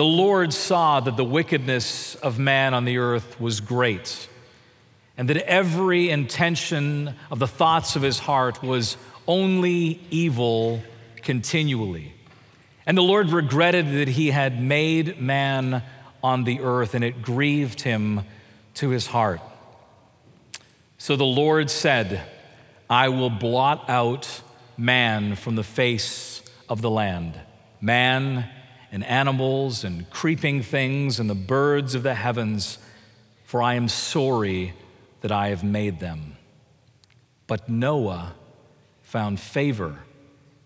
the Lord saw that the wickedness of man on the earth was great, and that every intention of the thoughts of his heart was only evil continually. And the Lord regretted that he had made man on the earth, and it grieved him to his heart. So the Lord said, I will blot out man from the face of the land, man and animals and creeping things and the birds of the heavens, for I am sorry that I have made them. But Noah found favor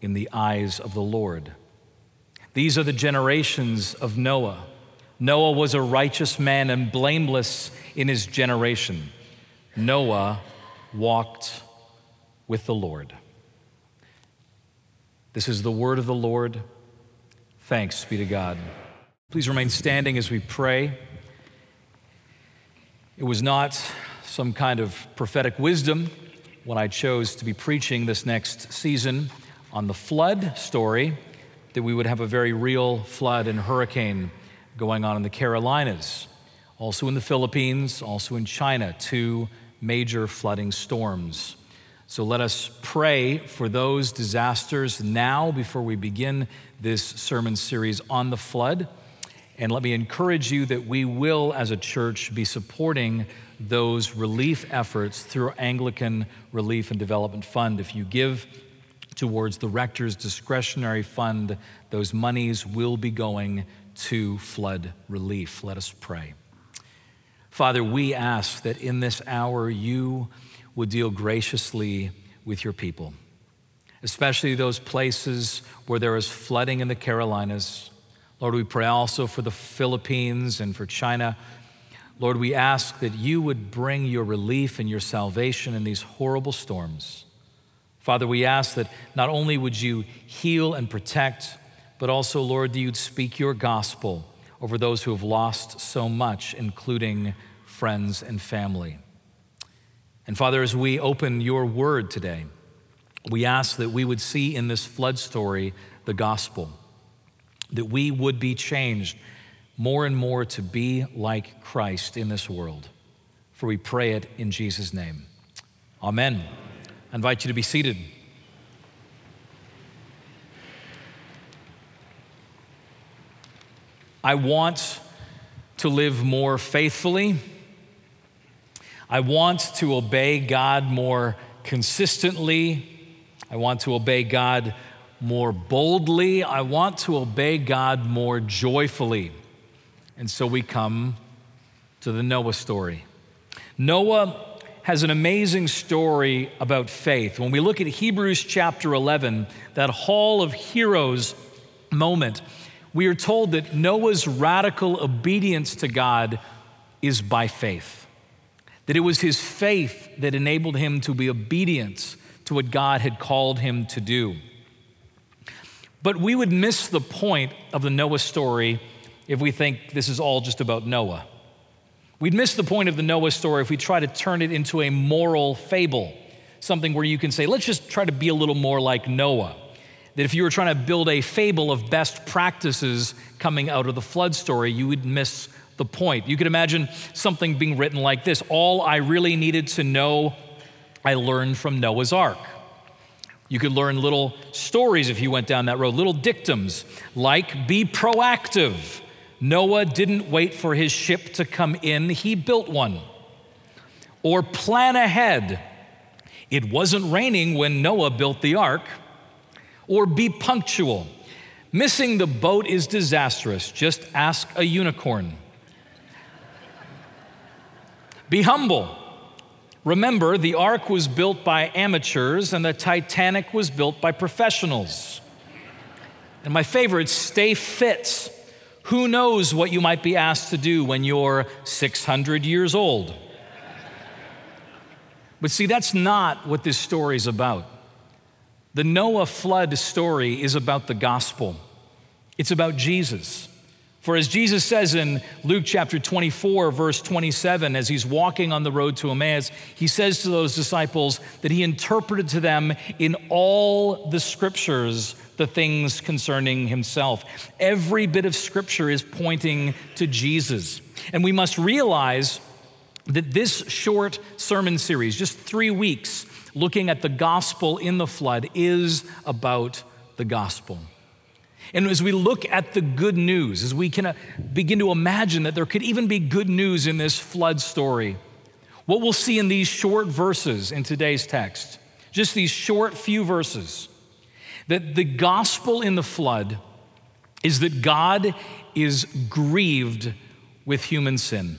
in the eyes of the Lord. These are the generations of Noah. Noah was a righteous man and blameless in his generation. Noah walked with the Lord. This is the word of the Lord. Thanks be to God. Please remain standing as we pray. It was not some kind of prophetic wisdom when I chose to be preaching this next season on the flood story that we would have a very real flood and hurricane going on in the Carolinas, also in the Philippines, also in China, two major flooding storms. So let us pray for those disasters now before we begin this sermon series on the flood. And let me encourage you that we will, as a church, be supporting those relief efforts through Anglican Relief and Development Fund. If you give towards the rector's discretionary fund, those monies will be going to flood relief. Let us pray. Father, we ask that in this hour you would deal graciously with your people, especially those places where there is flooding in the Carolinas. Lord, we pray also for the Philippines and for China. Lord, we ask that you would bring your relief and your salvation in these horrible storms. Father, we ask that not only would you heal and protect, but also, Lord, that you'd speak your gospel over those who have lost so much, including friends and family. And Father, as we open your word today, we ask that we would see in this flood story the gospel, that we would be changed more and more to be like Christ in this world. For we pray it in Jesus' name. Amen. I invite you to be seated. I want to live more faithfully I want to obey God more consistently. I want to obey God more boldly. I want to obey God more joyfully. And so we come to the Noah story. Noah has an amazing story about faith. When we look at Hebrews chapter 11, that hall of heroes moment, we are told that Noah's radical obedience to God is by faith that it was his faith that enabled him to be obedient to what God had called him to do. But we would miss the point of the Noah story if we think this is all just about Noah. We'd miss the point of the Noah story if we try to turn it into a moral fable, something where you can say, let's just try to be a little more like Noah. That if you were trying to build a fable of best practices coming out of the flood story, you would miss the point. You could imagine something being written like this All I really needed to know, I learned from Noah's Ark. You could learn little stories if you went down that road, little dictums like be proactive. Noah didn't wait for his ship to come in, he built one. Or plan ahead. It wasn't raining when Noah built the ark. Or be punctual. Missing the boat is disastrous. Just ask a unicorn. Be humble. Remember, the ark was built by amateurs and the Titanic was built by professionals. And my favorite, stay fit. Who knows what you might be asked to do when you're 600 years old? But see, that's not what this story is about. The Noah flood story is about the gospel, it's about Jesus. For as Jesus says in Luke chapter 24, verse 27, as he's walking on the road to Emmaus, he says to those disciples that he interpreted to them in all the scriptures the things concerning himself. Every bit of scripture is pointing to Jesus. And we must realize that this short sermon series, just three weeks, looking at the gospel in the flood, is about the gospel. And as we look at the good news, as we can uh, begin to imagine that there could even be good news in this flood story, what we'll see in these short verses in today's text, just these short few verses, that the gospel in the flood is that God is grieved with human sin.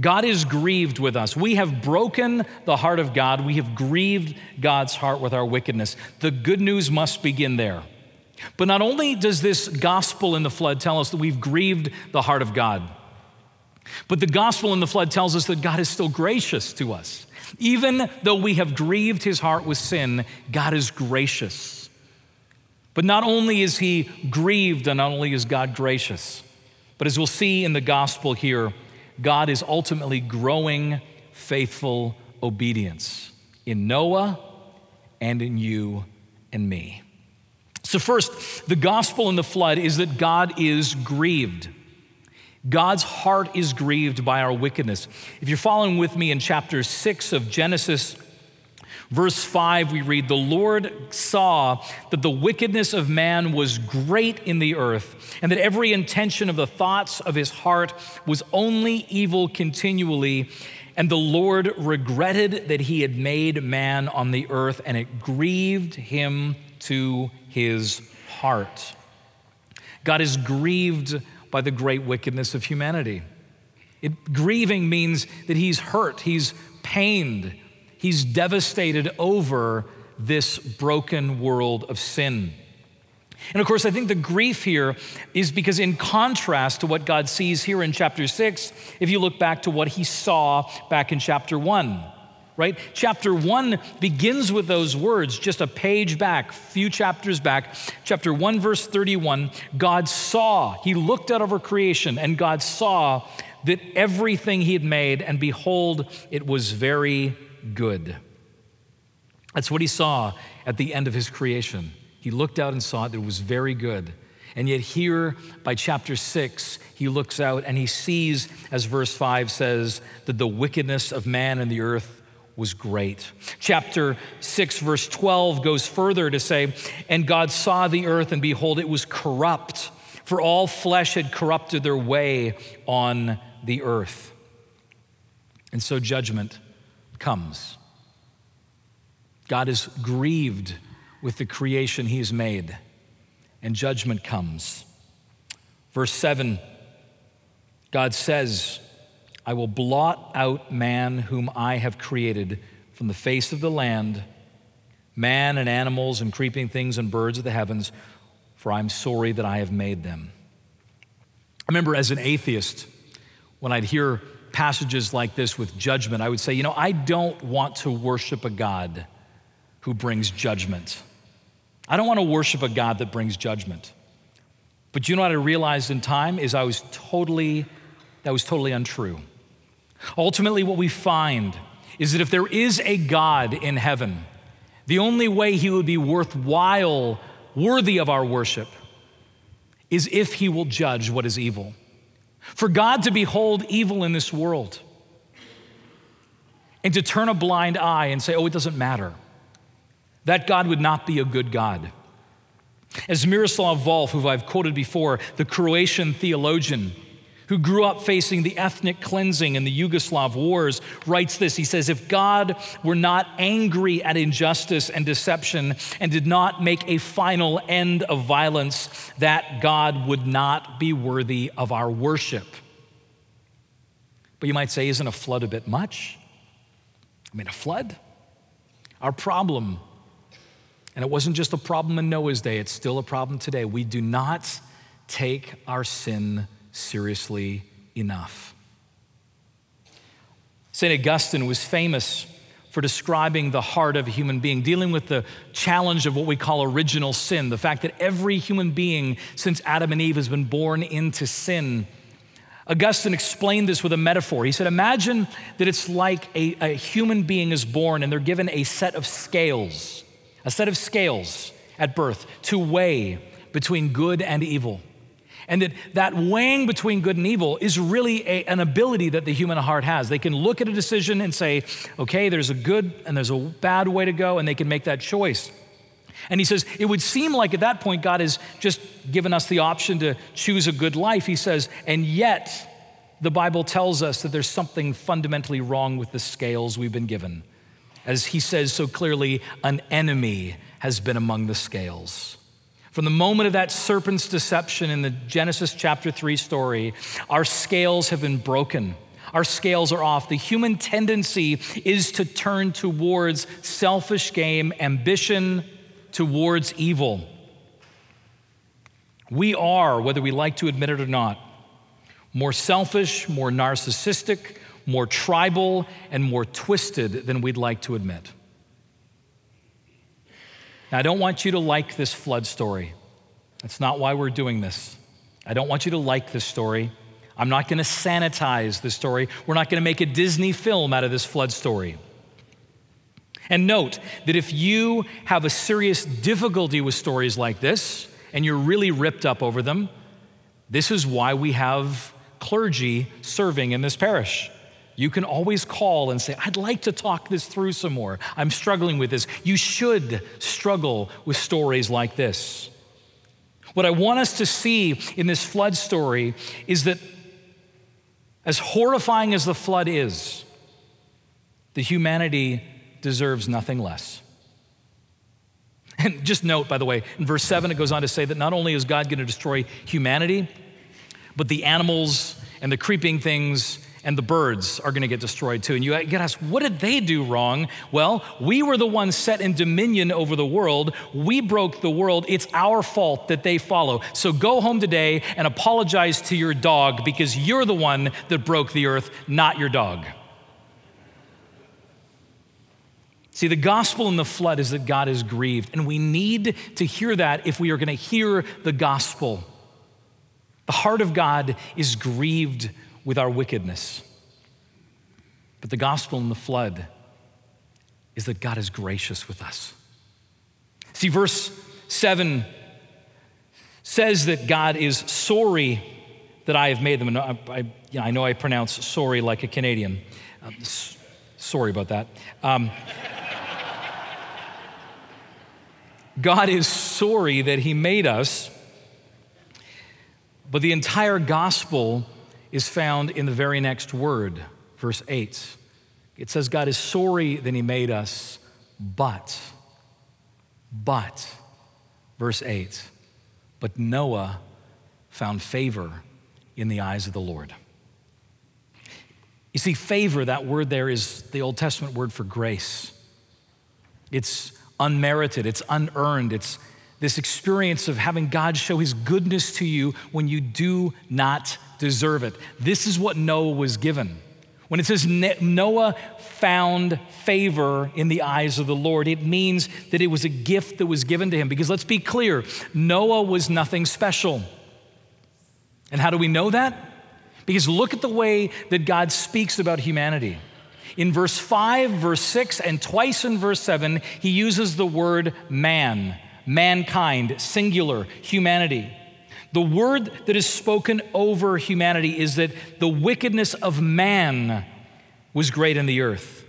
God is grieved with us. We have broken the heart of God. We have grieved God's heart with our wickedness. The good news must begin there. But not only does this gospel in the flood tell us that we've grieved the heart of God, but the gospel in the flood tells us that God is still gracious to us. Even though we have grieved his heart with sin, God is gracious. But not only is he grieved and not only is God gracious, but as we'll see in the gospel here, God is ultimately growing faithful obedience in Noah and in you and me. So, first, the gospel in the flood is that God is grieved. God's heart is grieved by our wickedness. If you're following with me in chapter 6 of Genesis, verse 5, we read, The Lord saw that the wickedness of man was great in the earth, and that every intention of the thoughts of his heart was only evil continually. And the Lord regretted that he had made man on the earth, and it grieved him to his heart. God is grieved by the great wickedness of humanity. It, grieving means that he's hurt, he's pained, he's devastated over this broken world of sin. And of course, I think the grief here is because, in contrast to what God sees here in chapter six, if you look back to what he saw back in chapter one, right? Chapter one begins with those words just a page back, few chapters back. Chapter one, verse 31 God saw, he looked out over creation, and God saw that everything he had made, and behold, it was very good. That's what he saw at the end of his creation. He looked out and saw that it was very good. And yet, here by chapter six, he looks out and he sees, as verse five says, that the wickedness of man and the earth was great. Chapter 6, verse 12 goes further to say, And God saw the earth, and behold, it was corrupt, for all flesh had corrupted their way on the earth. And so judgment comes. God is grieved with the creation he has made, and judgment comes. Verse 7 God says, I will blot out man whom I have created from the face of the land, man and animals and creeping things and birds of the heavens, for I'm sorry that I have made them. I remember as an atheist, when I'd hear passages like this with judgment, I would say, you know, I don't want to worship a God who brings judgment. I don't want to worship a God that brings judgment. But you know what I realized in time is I was totally, that was totally untrue. Ultimately, what we find is that if there is a God in heaven, the only way he would be worthwhile, worthy of our worship, is if he will judge what is evil. For God to behold evil in this world and to turn a blind eye and say, oh, it doesn't matter, that God would not be a good God. As Miroslav Volf, who I've quoted before, the Croatian theologian, who grew up facing the ethnic cleansing in the Yugoslav wars, writes this. He says, If God were not angry at injustice and deception and did not make a final end of violence, that God would not be worthy of our worship. But you might say, Isn't a flood a bit much? I mean, a flood? Our problem, and it wasn't just a problem in Noah's day, it's still a problem today. We do not take our sin seriously enough. St. Augustine was famous for describing the heart of a human being, dealing with the challenge of what we call original sin, the fact that every human being since Adam and Eve has been born into sin. Augustine explained this with a metaphor. He said, Imagine that it's like a, a human being is born and they're given a set of scales, a set of scales. at birth to weigh between good and evil. And that, that weighing between good and evil is really a, an ability that the human heart has. They can look at a decision and say, okay, there's a good and there's a bad way to go, and they can make that choice. And he says, it would seem like at that point God has just given us the option to choose a good life. He says, and yet the Bible tells us that there's something fundamentally wrong with the scales we've been given. As he says so clearly, an enemy has been among the scales. From the moment of that serpent's deception in the Genesis chapter 3 story, our scales have been broken. Our scales are off. The human tendency is to turn towards selfish game, ambition, towards evil. We are, whether we like to admit it or not, more selfish, more narcissistic, more tribal, and more twisted than we'd like to admit. Now, I don't want you to like this flood story. That's not why we're doing this. I don't want you to like this story. I'm not going to sanitize this story. We're not going to make a Disney film out of this flood story. And note that if you have a serious difficulty with stories like this and you're really ripped up over them, this is why we have clergy serving in this parish. You can always call and say, I'd like to talk this through some more. I'm struggling with this. You should struggle with stories like this. What I want us to see in this flood story is that, as horrifying as the flood is, the humanity deserves nothing less. And just note, by the way, in verse 7, it goes on to say that not only is God going to destroy humanity, but the animals and the creeping things and the birds are going to get destroyed too. And you get asked, what did they do wrong? Well, we were the ones set in dominion over the world. We broke the world. It's our fault that they follow. So go home today and apologize to your dog because you're the one that broke the earth, not your dog. See, the gospel in the flood is that God is grieved, and we need to hear that if we are going to hear the gospel. The heart of God is grieved with our wickedness. But the gospel in the flood is that God is gracious with us. See, verse 7 says that God is sorry that I have made them. I, I, you know, I know I pronounce sorry like a Canadian. Um, sorry about that. Um, God is sorry that He made us, but the entire gospel is found in the very next word, verse 8. It says, God is sorry that He made us, but, but, verse 8, but Noah found favor in the eyes of the Lord. You see, favor, that word there is the Old Testament word for grace. It's unmerited, it's unearned, it's this experience of having God show his goodness to you when you do not deserve it. This is what Noah was given. When it says Noah found favor in the eyes of the Lord, it means that it was a gift that was given to him. Because let's be clear, Noah was nothing special. And how do we know that? Because look at the way that God speaks about humanity. In verse 5, verse 6, and twice in verse 7, he uses the word man mankind, singular, humanity. The word that is spoken over humanity is that the wickedness of man was great in the earth.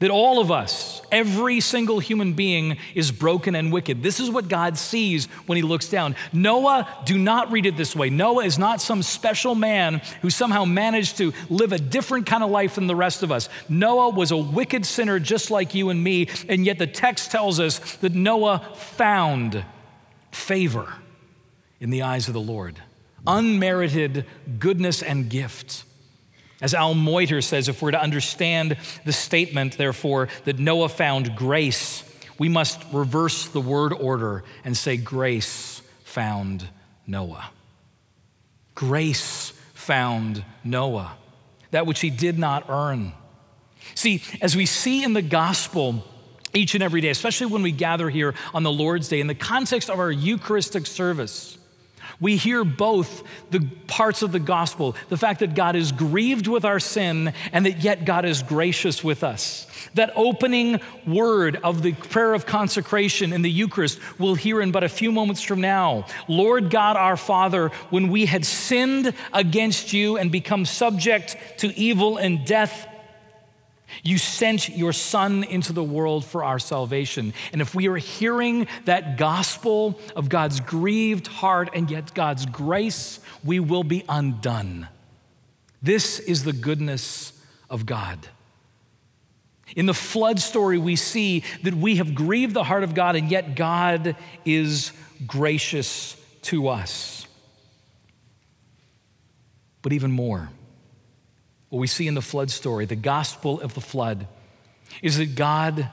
That all of us, every single human being, is broken and wicked. This is what God sees when he looks down. Noah, do not read it this way. Noah is not some special man who somehow managed to live a different kind of life than the rest of us. Noah was a wicked sinner just like you and me, and yet the text tells us that Noah found favor in the eyes of the Lord, unmerited goodness and gift. As Al Mohler says, if we're to understand the statement, therefore, that Noah found grace, we must reverse the word order and say, Grace found Noah. Grace found Noah, that which he did not earn. See, as we see in the gospel, each and every day, especially when we gather here on the Lord's Day, in the context of our Eucharistic service, We hear both the parts of the gospel the fact that God is grieved with our sin and that yet God is gracious with us. That opening word of the prayer of consecration in the Eucharist we'll hear in but a few moments from now. Lord God our Father, when we had sinned against you and become subject to evil and death, you sent your Son into the world for our salvation. And if we are hearing that gospel of God's grieved heart and yet God's grace, we will be undone. This is the goodness of God. In the flood story, we see that we have grieved the heart of God, and yet God is gracious to us. But even more, what we see in the flood story, the gospel of the flood, is that God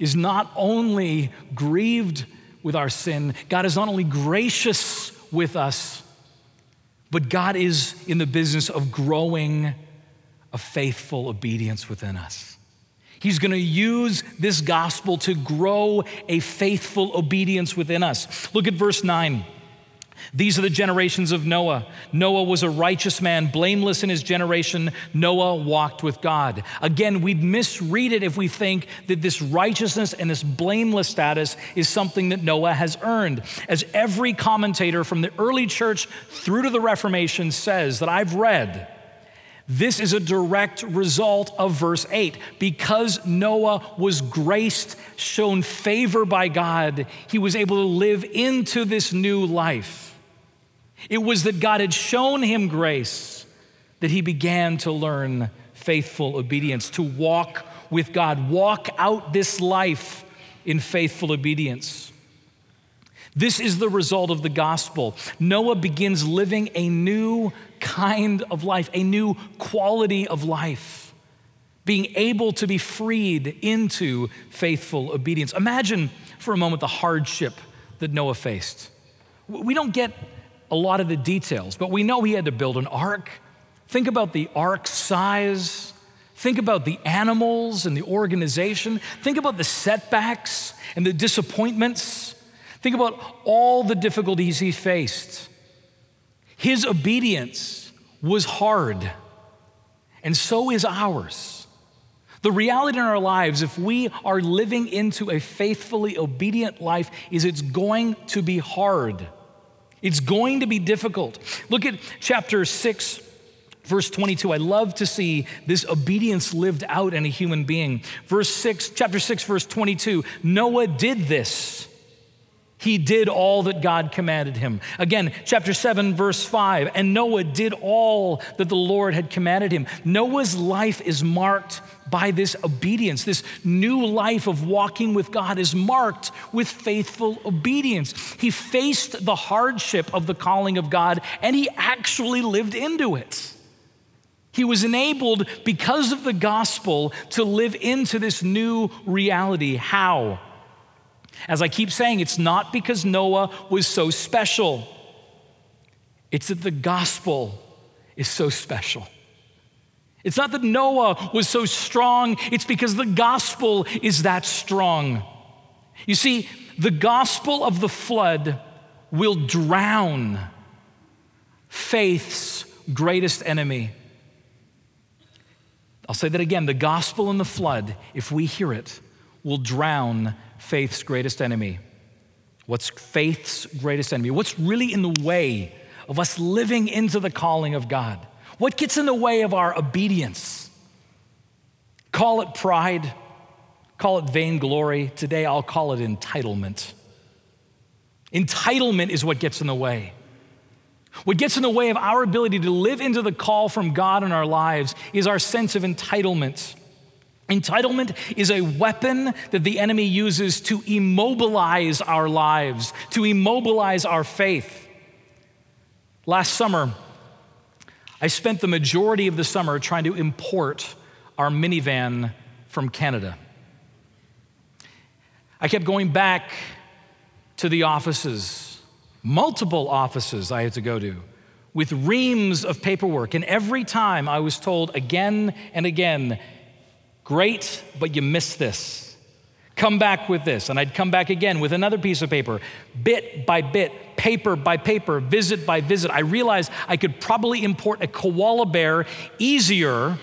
is not only grieved with our sin, God is not only gracious with us, but God is in the business of growing a faithful obedience within us. He's going to use this gospel to grow a faithful obedience within us. Look at verse 9. These are the generations of Noah. Noah was a righteous man, blameless in his generation. Noah walked with God. Again, we'd misread it if we think that this righteousness and this blameless status is something that Noah has earned. As every commentator from the early church through to the Reformation says that I've read, this is a direct result of verse 8. Because Noah was graced, shown favor by God, he was able to live into this new life. It was that God had shown him grace that he began to learn faithful obedience, to walk with God, walk out this life in faithful obedience. This is the result of the gospel. Noah begins living a new kind of life, a new quality of life, being able to be freed into faithful obedience. Imagine for a moment the hardship that Noah faced. We don't get a lot of the details, but we know he had to build an ark. Think about the ark size. Think about the animals and the organization. Think about the setbacks and the disappointments. Think about all the difficulties he faced. His obedience was hard, and so is ours. The reality in our lives, if we are living into a faithfully obedient life, is it's going to be hard. It's going to be difficult. Look at chapter 6, verse 22. I love to see this obedience lived out in a human being. Verse 6, chapter 6, verse 22. Noah did this. He did all that God commanded him. Again, chapter 7, verse 5. And Noah did all that the Lord had commanded him. Noah's life is marked by this obedience. This new life of walking with God is marked with faithful obedience. He faced the hardship of the calling of God and he actually lived into it. He was enabled because of the gospel to live into this new reality. How? As I keep saying, it's not because Noah was so special, it's that the gospel is so special. It's not that Noah was so strong, it's because the gospel is that strong. You see, the gospel of the flood will drown faith's greatest enemy. I'll say that again the gospel in the flood, if we hear it, will drown faith's greatest enemy. What's faith's greatest enemy? What's really in the way of us living into the calling of God? What gets in the way of our obedience? Call it pride, call it vainglory. Today I'll call it entitlement. Entitlement is what gets in the way. What gets in the way of our ability to live into the call from God in our lives is our sense of entitlement. Entitlement is a weapon that the enemy uses to immobilize our lives, to immobilize our faith. Last summer, I spent the majority of the summer trying to import our minivan from Canada. I kept going back to the offices, multiple offices I had to go to, with reams of paperwork. And every time I was told again and again, Great, but you missed this. come back with this, and I'd come back again with another piece of paper, bit by bit, paper by paper, visit by visit. I realized I could probably import a koala bear easier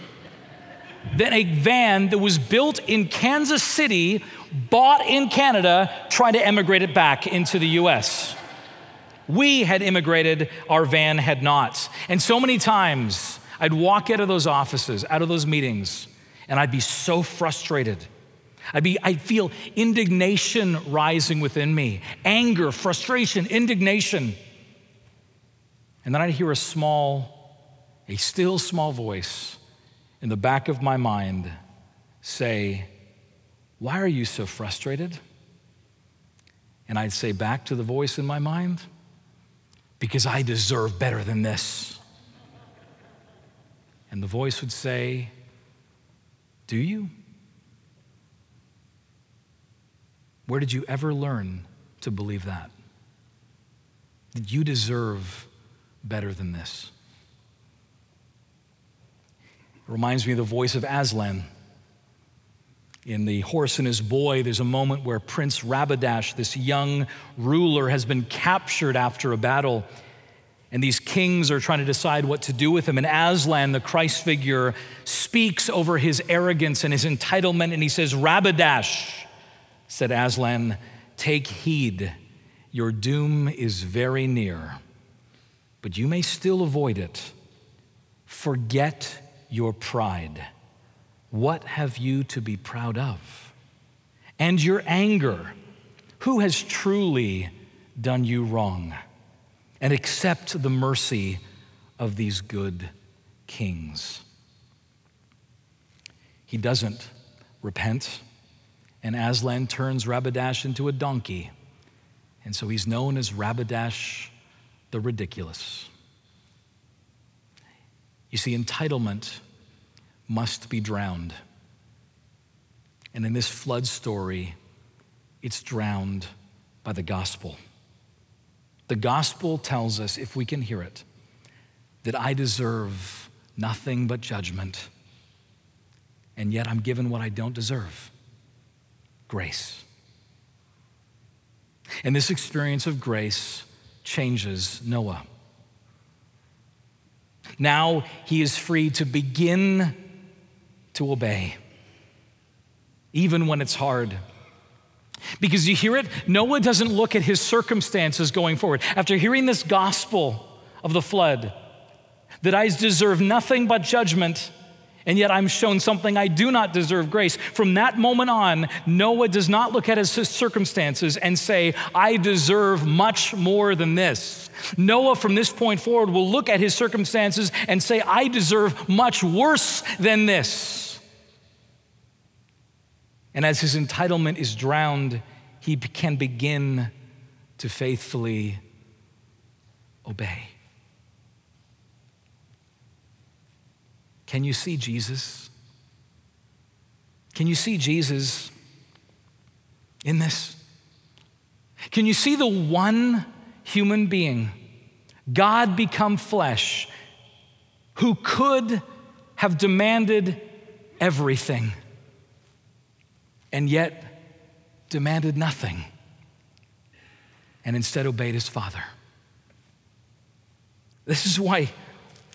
than a van that was built in Kansas City, bought in Canada, trying to emigrate it back into the US. We had immigrated, our van had not. And so many times I'd walk out of those offices, out of those meetings, and I'd be so frustrated. I'd, be, I'd feel indignation rising within me anger, frustration, indignation. And then I'd hear a small, a still small voice in the back of my mind say, Why are you so frustrated? And I'd say back to the voice in my mind, Because I deserve better than this. And the voice would say, Do you? Where did you ever learn to believe that? Did you deserve better than this? It reminds me of the voice of Aslan. In The Horse and His Boy, there's a moment where Prince Rabadash, this young ruler, has been captured after a battle. And these kings are trying to decide what to do with him. And Aslan, the Christ figure, speaks over his arrogance and his entitlement. And he says, Rabadash, said Aslan, take heed. Your doom is very near, but you may still avoid it. Forget your pride. What have you to be proud of? And your anger. Who has truly done you wrong? And accept the mercy of these good kings. He doesn't repent, and Aslan turns Rabadash into a donkey. And so he's known as Rabadash the Ridiculous. You see, entitlement must be drowned. And in this flood story, it's drowned by the gospel. The gospel tells us, if we can hear it, that I deserve nothing but judgment, and yet I'm given what I don't deserve grace. And this experience of grace changes Noah. Now he is free to begin to obey, even when it's hard. Because you hear it, Noah doesn't look at his circumstances going forward. After hearing this gospel of the flood, that I deserve nothing but judgment, and yet I'm shown something I do not deserve grace. From that moment on, Noah does not look at his circumstances and say, I deserve much more than this. Noah, from this point forward, will look at his circumstances and say, I deserve much worse than this. And as his entitlement is drowned, he can begin to faithfully obey. Can you see Jesus? Can you see Jesus in this? Can you see the one human being, God become flesh, who could have demanded everything and yet demanded nothing and instead obeyed his Father? This is why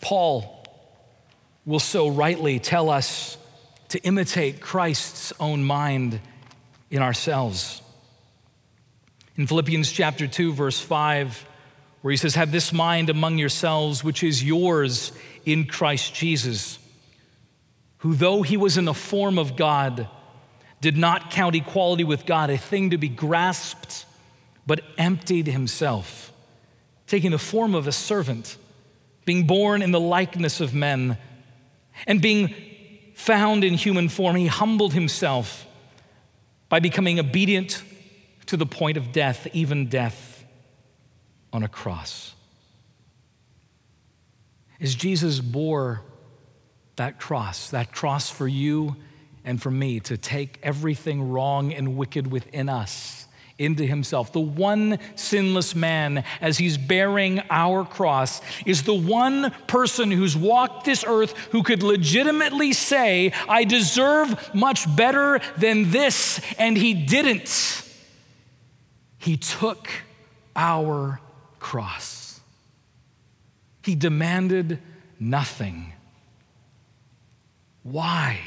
Paul will so rightly tell us to imitate Christ's own mind in ourselves. In Philippians chapter 2, verse 5, where he says, Have this mind among yourselves, which is yours in Christ Jesus, who, though he was in the form of God, did not count equality with God a thing to be grasped, but emptied himself, taking the form of a servant, being born in the likeness of men and being found in human form, he humbled himself by becoming obedient to the point of death, even death on a cross. As Jesus bore that cross, that cross for you and for me to take everything wrong and wicked within us into himself. The one sinless man, as he's bearing our cross, is the one person who's walked this earth who could legitimately say, I deserve much better than this, and he didn't. He took our cross. He demanded nothing. Why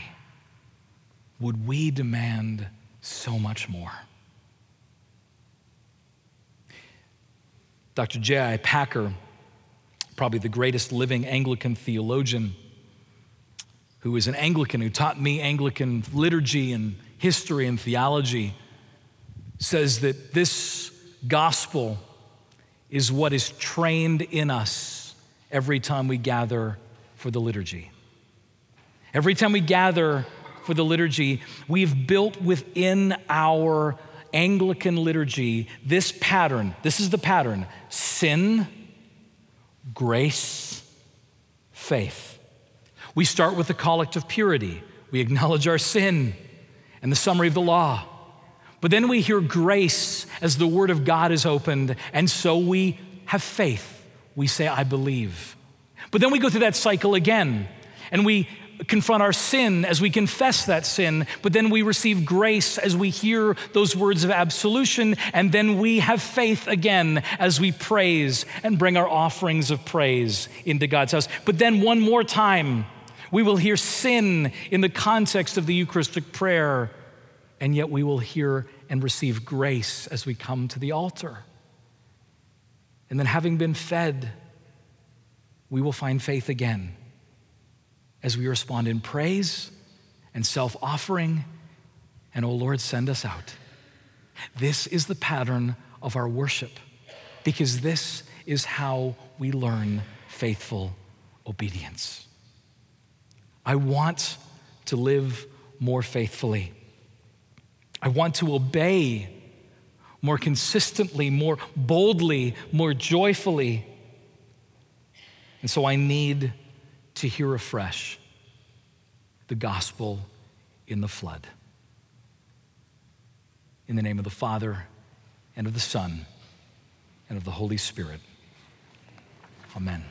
would we demand so much more? Dr. J.I. Packer, probably the greatest living Anglican theologian, who is an Anglican who taught me Anglican liturgy and history and theology, says that this gospel is what is trained in us every time we gather for the liturgy. Every time we gather for the liturgy, we've built within our Anglican liturgy this pattern. This is the pattern sin, grace, faith. We start with the collect of purity. We acknowledge our sin and the summary of the law. But then we hear grace as the word of God is opened, and so we have faith. We say, I believe. But then we go through that cycle again, and we confront our sin as we confess that sin, but then we receive grace as we hear those words of absolution, and then we have faith again as we praise and bring our offerings of praise into God's house. But then one more time, we will hear sin in the context of the Eucharistic prayer, and yet we will hear and receive grace as we come to the altar. And then, having been fed, we will find faith again as we respond in praise and self offering, and oh Lord, send us out. This is the pattern of our worship because this is how we learn faithful obedience. I want to live more faithfully. I want to obey more consistently, more boldly, more joyfully. And so I need to hear afresh the gospel in the flood. In the name of the Father, and of the Son, and of the Holy Spirit. Amen.